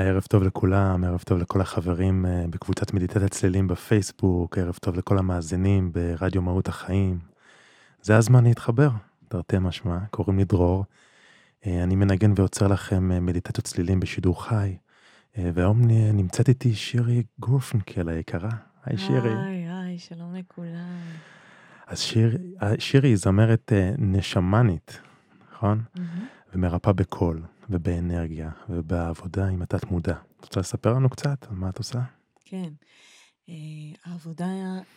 היי, ערב טוב לכולם, ערב טוב לכל החברים אה, בקבוצת מדיטת הצלילים בפייסבוק, ערב טוב לכל המאזינים ברדיו מהות החיים. זה הזמן להתחבר, תרתי משמע, קוראים לי דרור. אה, אני מנגן ועוצר לכם אה, מדיטציות צלילים בשידור חי, והיום נמצאת איתי שירי גורפנקל היקרה. היי שירי. היי, היי, שלום לכולם. אז שיר, שירי היא זמרת נשמנית, נכון? Mm-hmm. ומרפאה בקול. ובאנרגיה ובעבודה עם התת מודע. את רוצה לספר לנו קצת על מה את עושה? כן. אה, העבודה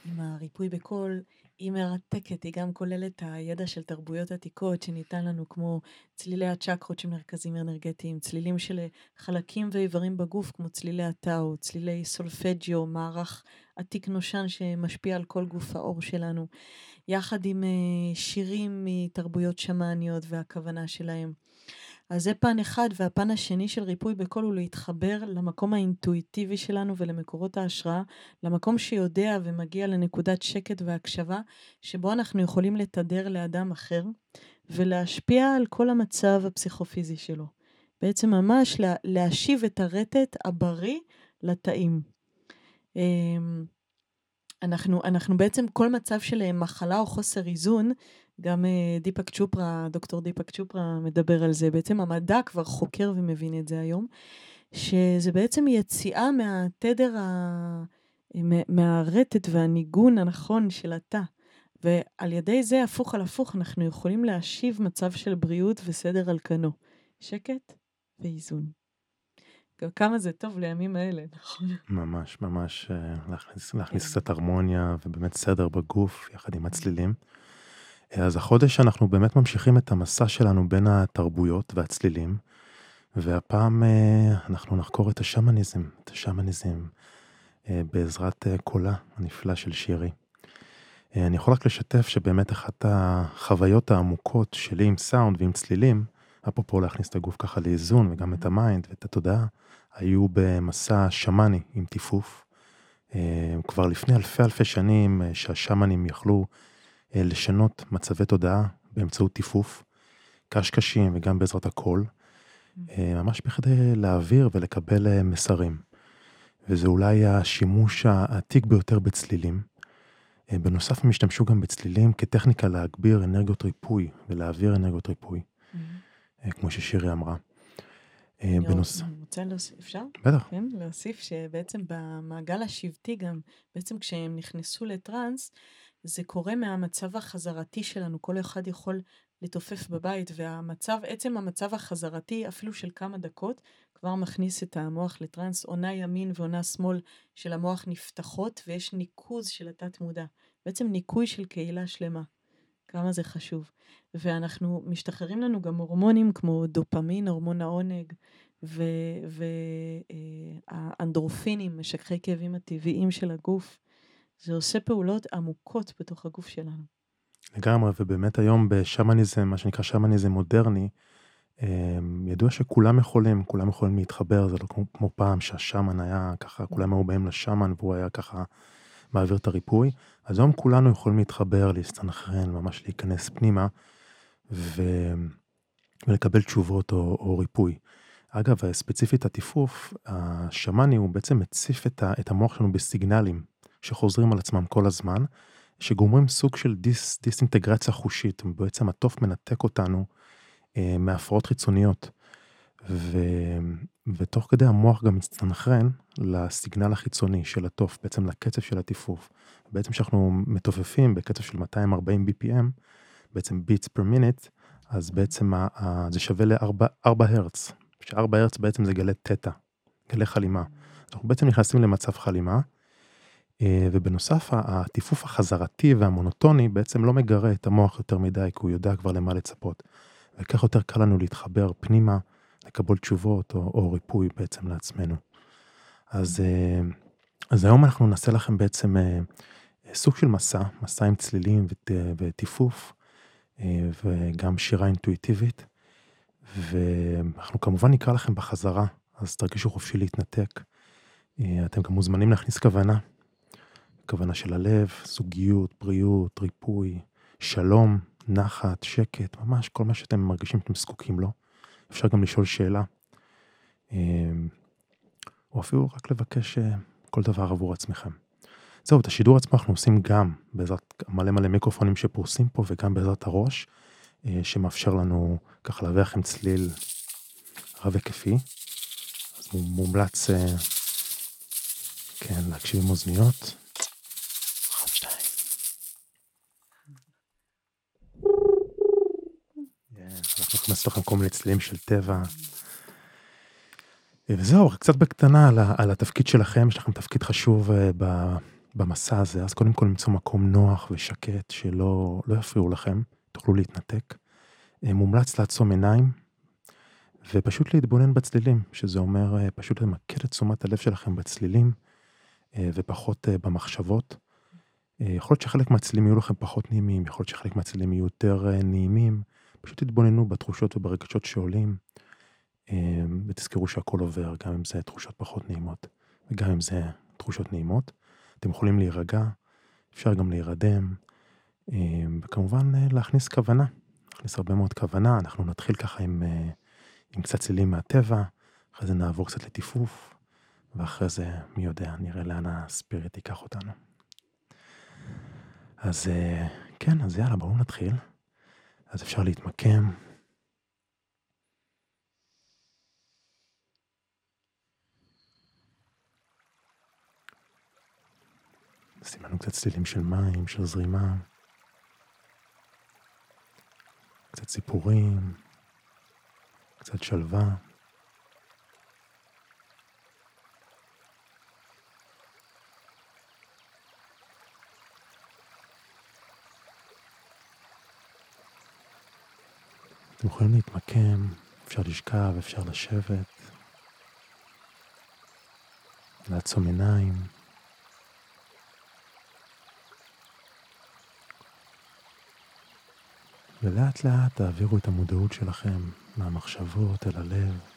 עם הריפוי בקול היא מרתקת, היא גם כוללת הידע של תרבויות עתיקות שניתן לנו כמו צלילי הצ'קרות של מרכזים אנרגטיים, צלילים של חלקים ואיברים בגוף כמו צלילי הטאו, צלילי סולפג'יו, מערך עתיק נושן שמשפיע על כל גוף האור שלנו, יחד עם אה, שירים מתרבויות שמאניות והכוונה שלהם. אז זה פן אחד, והפן השני של ריפוי בקול הוא להתחבר למקום האינטואיטיבי שלנו ולמקורות ההשראה, למקום שיודע ומגיע לנקודת שקט והקשבה, שבו אנחנו יכולים לתדר לאדם אחר ולהשפיע על כל המצב הפסיכופיזי שלו. בעצם ממש לה, להשיב את הרטט הבריא לתאים. אמ, אנחנו, אנחנו בעצם כל מצב של מחלה או חוסר איזון, גם אה, דיפק צ'ופרה, דוקטור דיפק צ'ופרה מדבר על זה, בעצם המדע כבר חוקר ומבין את זה היום, שזה בעצם יציאה מהתדר, ה... מהרטט והניגון הנכון של התא. ועל ידי זה, הפוך על הפוך, אנחנו יכולים להשיב מצב של בריאות וסדר על כנו. שקט ואיזון. כמה זה טוב לימים האלה, נכון? ממש, ממש אה, להכניס, להכניס כן. קצת הרמוניה ובאמת סדר בגוף יחד עם הצלילים. אז החודש אנחנו באמת ממשיכים את המסע שלנו בין התרבויות והצלילים, והפעם אה, אנחנו נחקור את השמניזם, את השמניזם אה, בעזרת אה, קולה הנפלא של שירי. אני יכול רק לשתף שבאמת אחת החוויות העמוקות שלי עם סאונד ועם צלילים, אפרופו להכניס את הגוף ככה לאיזון וגם את ה mind ואת התודעה, היום במסע שמאני עם תיפוף. כבר לפני אלפי אלפי שנים שהשמאנים יכלו לשנות מצבי תודעה באמצעות תיפוף, קשקשים וגם בעזרת הקול, אה, ממש בכדי להעביר ולקבל אה, מסרים. וזה אולי השימוש העתיק ביותר בצלילים. בנוסף הם השתמשו גם בצלילים כטכניקה להגביר אנרגיות ריפוי ולהעביר אנרגיות ריפוי, mm-hmm. כמו ששירי אמרה. בנוס... אני רוצה להוסיף, אפשר? בטח. כן, להוסיף שבעצם במעגל השבטי גם, בעצם כשהם נכנסו לטראנס, זה קורה מהמצב החזרתי שלנו, כל אחד יכול לתופף בבית, והמצב, עצם המצב החזרתי, אפילו של כמה דקות, כבר מכניס את המוח לטראנס, עונה ימין ועונה שמאל של המוח נפתחות, ויש ניקוז של התת מודע. בעצם ניקוי של קהילה שלמה. כמה זה חשוב. ואנחנו, משתחררים לנו גם הורמונים כמו דופמין, הורמון העונג, והאנדרופינים, אה, משככי כאבים הטבעיים של הגוף. זה עושה פעולות עמוקות בתוך הגוף שלנו. לגמרי, ובאמת היום בשמניזם, מה שנקרא שמניזם מודרני, אמ, ידוע שכולם יכולים, כולם יכולים להתחבר, זה לא כמו, כמו פעם שהשמן היה ככה, כולם היו באים לשמן והוא היה ככה מעביר את הריפוי, אז היום כולנו יכולים להתחבר, להסתנכרן, ממש להיכנס פנימה ו... ולקבל תשובות או, או ריפוי. אגב, ספציפית הטיפוף, השמני הוא בעצם מציף את, ה, את המוח שלנו בסיגנלים. שחוזרים על עצמם כל הזמן, שגומרים סוג של דיס, דיסאינטגרציה חושית, בעצם התוף מנתק אותנו אה, מהפרעות חיצוניות. ו, ותוך כדי המוח גם מסתנכרן לסיגנל החיצוני של התוף, בעצם לקצב של הטיפוף. בעצם כשאנחנו מתופפים בקצב של 240 BPM, בעצם ביטס פר מינט, אז בעצם ה, ה, זה שווה ל-4 הרץ, ש-4 הרץ בעצם זה גלי תטא, גלי חלימה. אנחנו בעצם נכנסים למצב חלימה, ובנוסף, הטיפוף החזרתי והמונוטוני בעצם לא מגרה את המוח יותר מדי, כי הוא יודע כבר למה לצפות. וכך יותר קל לנו להתחבר פנימה, לקבל תשובות או, או ריפוי בעצם לעצמנו. אז, אה, אז היום אנחנו נעשה לכם בעצם אה, סוג של מסע, מסע עם צלילים וטיפוף, וגם שירה אינטואיטיבית. ואנחנו כמובן נקרא לכם בחזרה, אז תרגישו חופשי להתנתק. אתם גם מוזמנים להכניס כוונה. כוונה של הלב, זוגיות, בריאות, ריפוי, שלום, נחת, שקט, ממש כל מה שאתם מרגישים שאתם זקוקים לו. אפשר גם לשאול שאלה, אמ, או אפילו רק לבקש אה, כל דבר עבור עצמכם. זהו, את השידור עצמו אנחנו עושים גם בעזרת מלא מלא מיקרופונים שפרוסים פה וגם בעזרת הראש, אה, שמאפשר לנו ככה להביא לכם צליל רב היקפי. אז מומלץ, אה, כן, להקשיב עם אוזניות. לכם כל מיני צלילים של טבע. וזהו, קצת בקטנה על, על התפקיד שלכם, יש לכם תפקיד חשוב uh, במסע הזה, אז קודם כל למצוא מקום נוח ושקט, שלא לא יפריעו לכם, תוכלו להתנתק. Uh, מומלץ לעצום עיניים, ופשוט להתבונן בצלילים, שזה אומר פשוט למקד את תשומת הלב שלכם בצלילים, ופחות במחשבות. יכול להיות שחלק מהצלילים יהיו לכם פחות נעימים, יכול להיות שחלק מהצלילים יהיו יותר נעימים. פשוט תתבוננו בתחושות וברגשות שעולים, אמ, ותזכרו שהכל עובר, גם אם זה תחושות פחות נעימות, וגם אם זה תחושות נעימות. אתם יכולים להירגע, אפשר גם להירדם, אמ, וכמובן אה, להכניס כוונה, להכניס הרבה מאוד כוונה. אנחנו נתחיל ככה עם, אה, עם קצת צלילים מהטבע, אחרי זה נעבור קצת לטיפוף, ואחרי זה, מי יודע, נראה לאן הספיריט ייקח אותנו. אז אה, כן, אז יאללה, בואו נתחיל. אז אפשר להתמקם. נשים לנו קצת צלילים של מים, של זרימה, קצת סיפורים, קצת שלווה. אתם יכולים להתמקם, אפשר לשכב, אפשר לשבת, לעצום עיניים. ולאט לאט תעבירו את המודעות שלכם מהמחשבות אל הלב.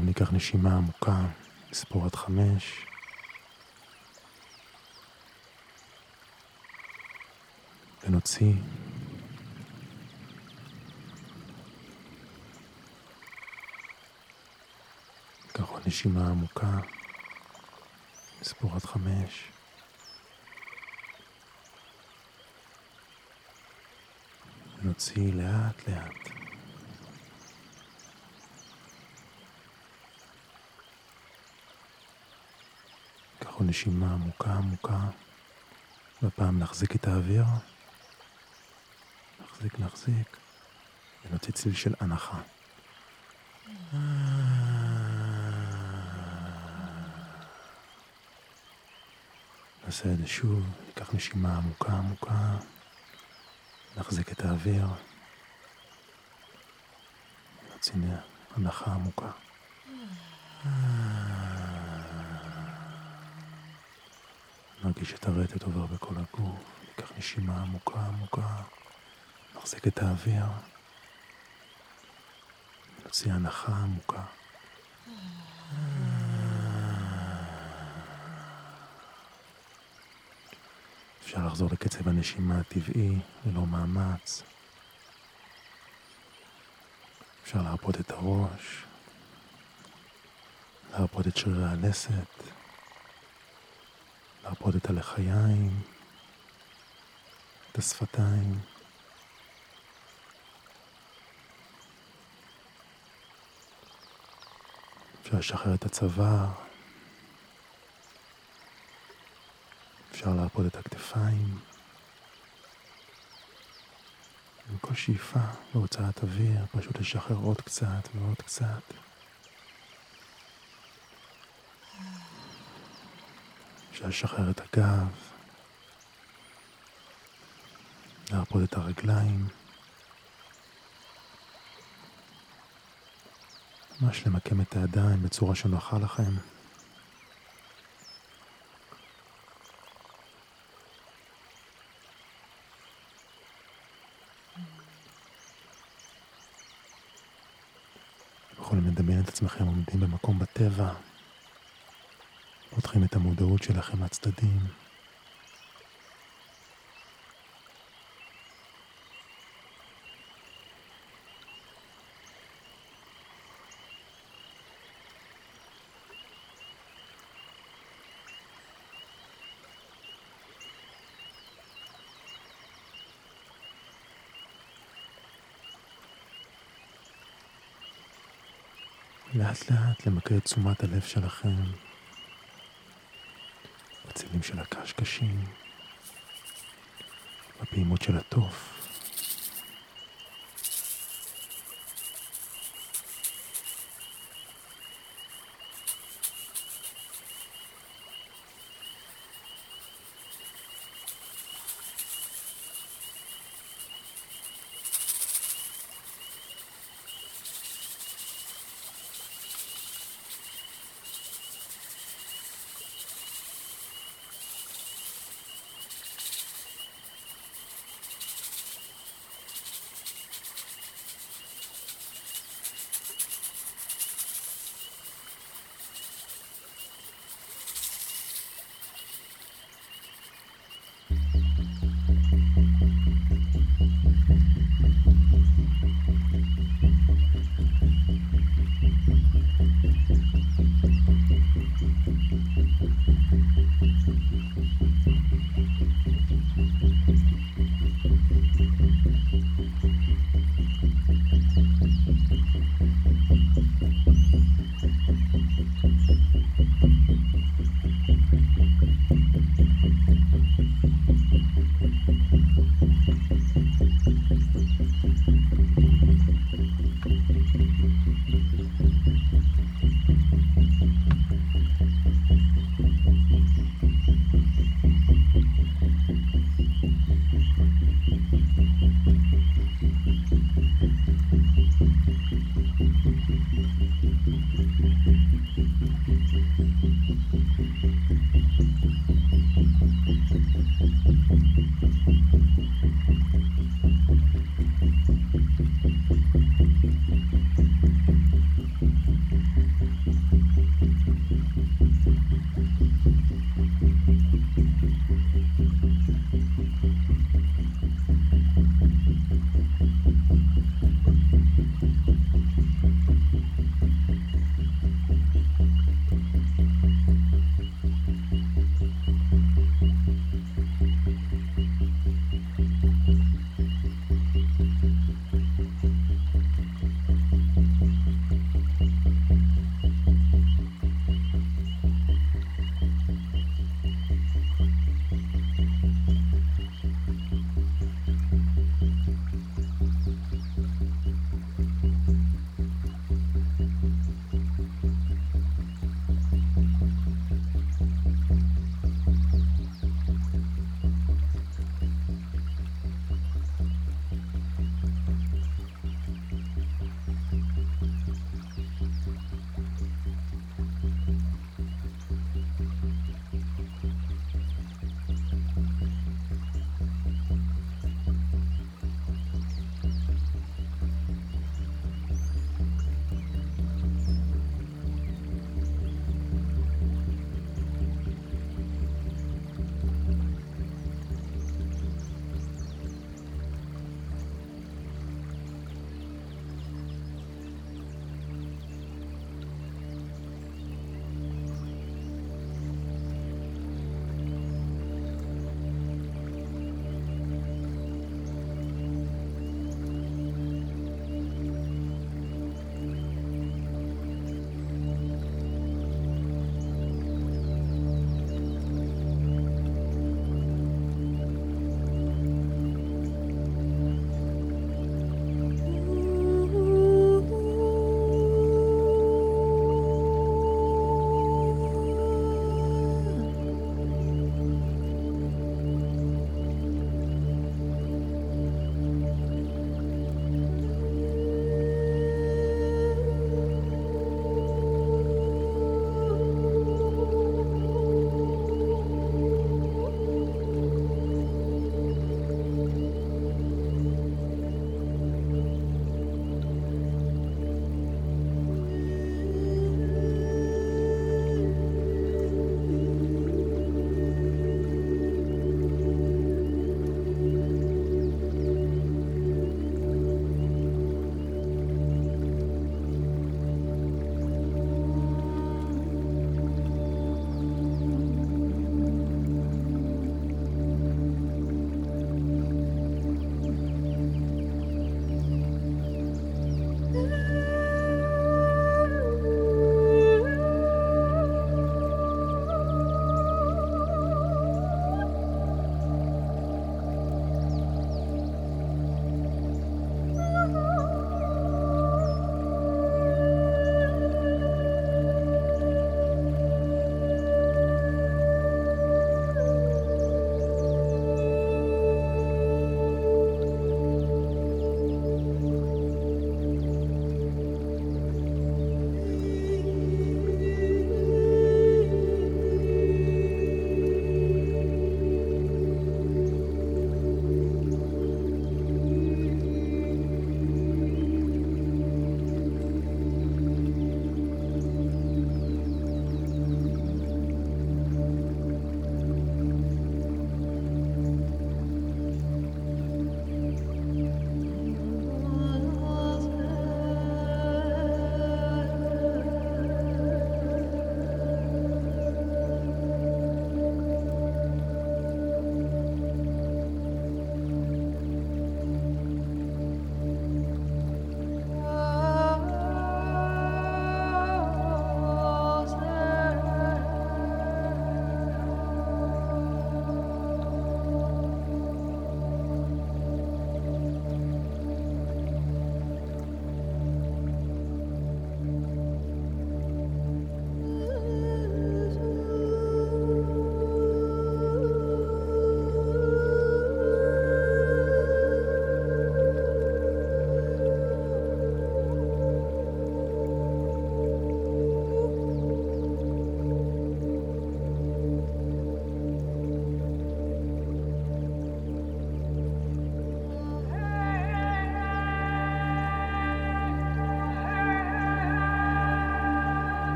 בואו ניקח נשימה עמוקה, נספור עד חמש. ונוציא. ניקח עוד נשימה עמוקה, נספור עד חמש. ונוציא לאט לאט. קחו נשימה עמוקה עמוקה, והפעם נחזיק את האוויר, נחזיק נחזיק, ונוציא צליל של הנחה. נעשה את זה שוב, ניקח נשימה עמוקה עמוקה, נחזיק את האוויר, נוציא הנחה עמוקה. נרגיש את הרטט עובר בכל הגוף, ניקח נשימה עמוקה עמוקה, נחזיק את האוויר, נוציא הנחה עמוקה. אפשר לחזור לקצב הנשימה הטבעי, ללא מאמץ. אפשר להרפות את הראש, להרפות את שרירי הלסת. להרפות את הלחיים, את השפתיים. אפשר לשחרר את הצוואר. אפשר להרפות את הכתפיים. עם כל שאיפה בהוצאת אוויר, פשוט לשחרר עוד קצת ועוד קצת. אפשר לשחרר את הגב, להרפות את הרגליים. ממש למקם את הידיים בצורה שנוחה לכם. יכולים לדמיין את עצמכם עומדים במקום בטבע, פותחים את המודעות שלכם לצדדים. לאט לאט למקד תשומת הלב שלכם בצלילים של הקשקשים, בפעימות של התוף.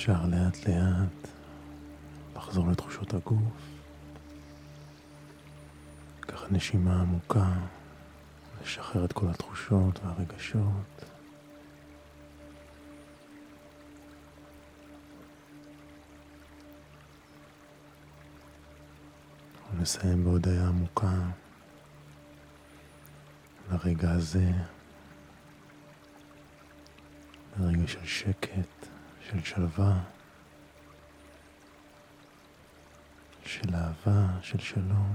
אפשר לאט לאט לחזור לתחושות הגוף. ככה נשימה עמוקה, לשחרר את כל התחושות והרגשות. ונסיים בהודיה עמוקה לרגע הזה, לרגע של שקט, של שלווה, של אהבה, של שלום.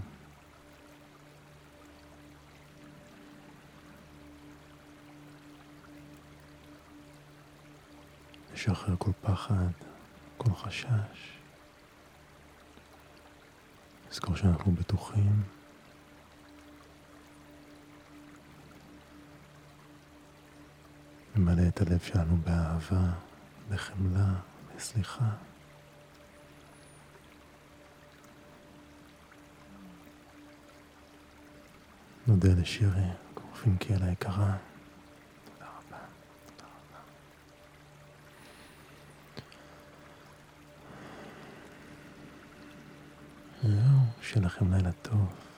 לשחרר כל פחד, כל חשש. לזכור שאנחנו בטוחים. למלא את הלב שלנו באהבה, בחמלה, בסליחה. נודה לשירי, קורפינקי על היקרה. תודה רבה. תודה רבה. זהו, שיהיה לילה טוב.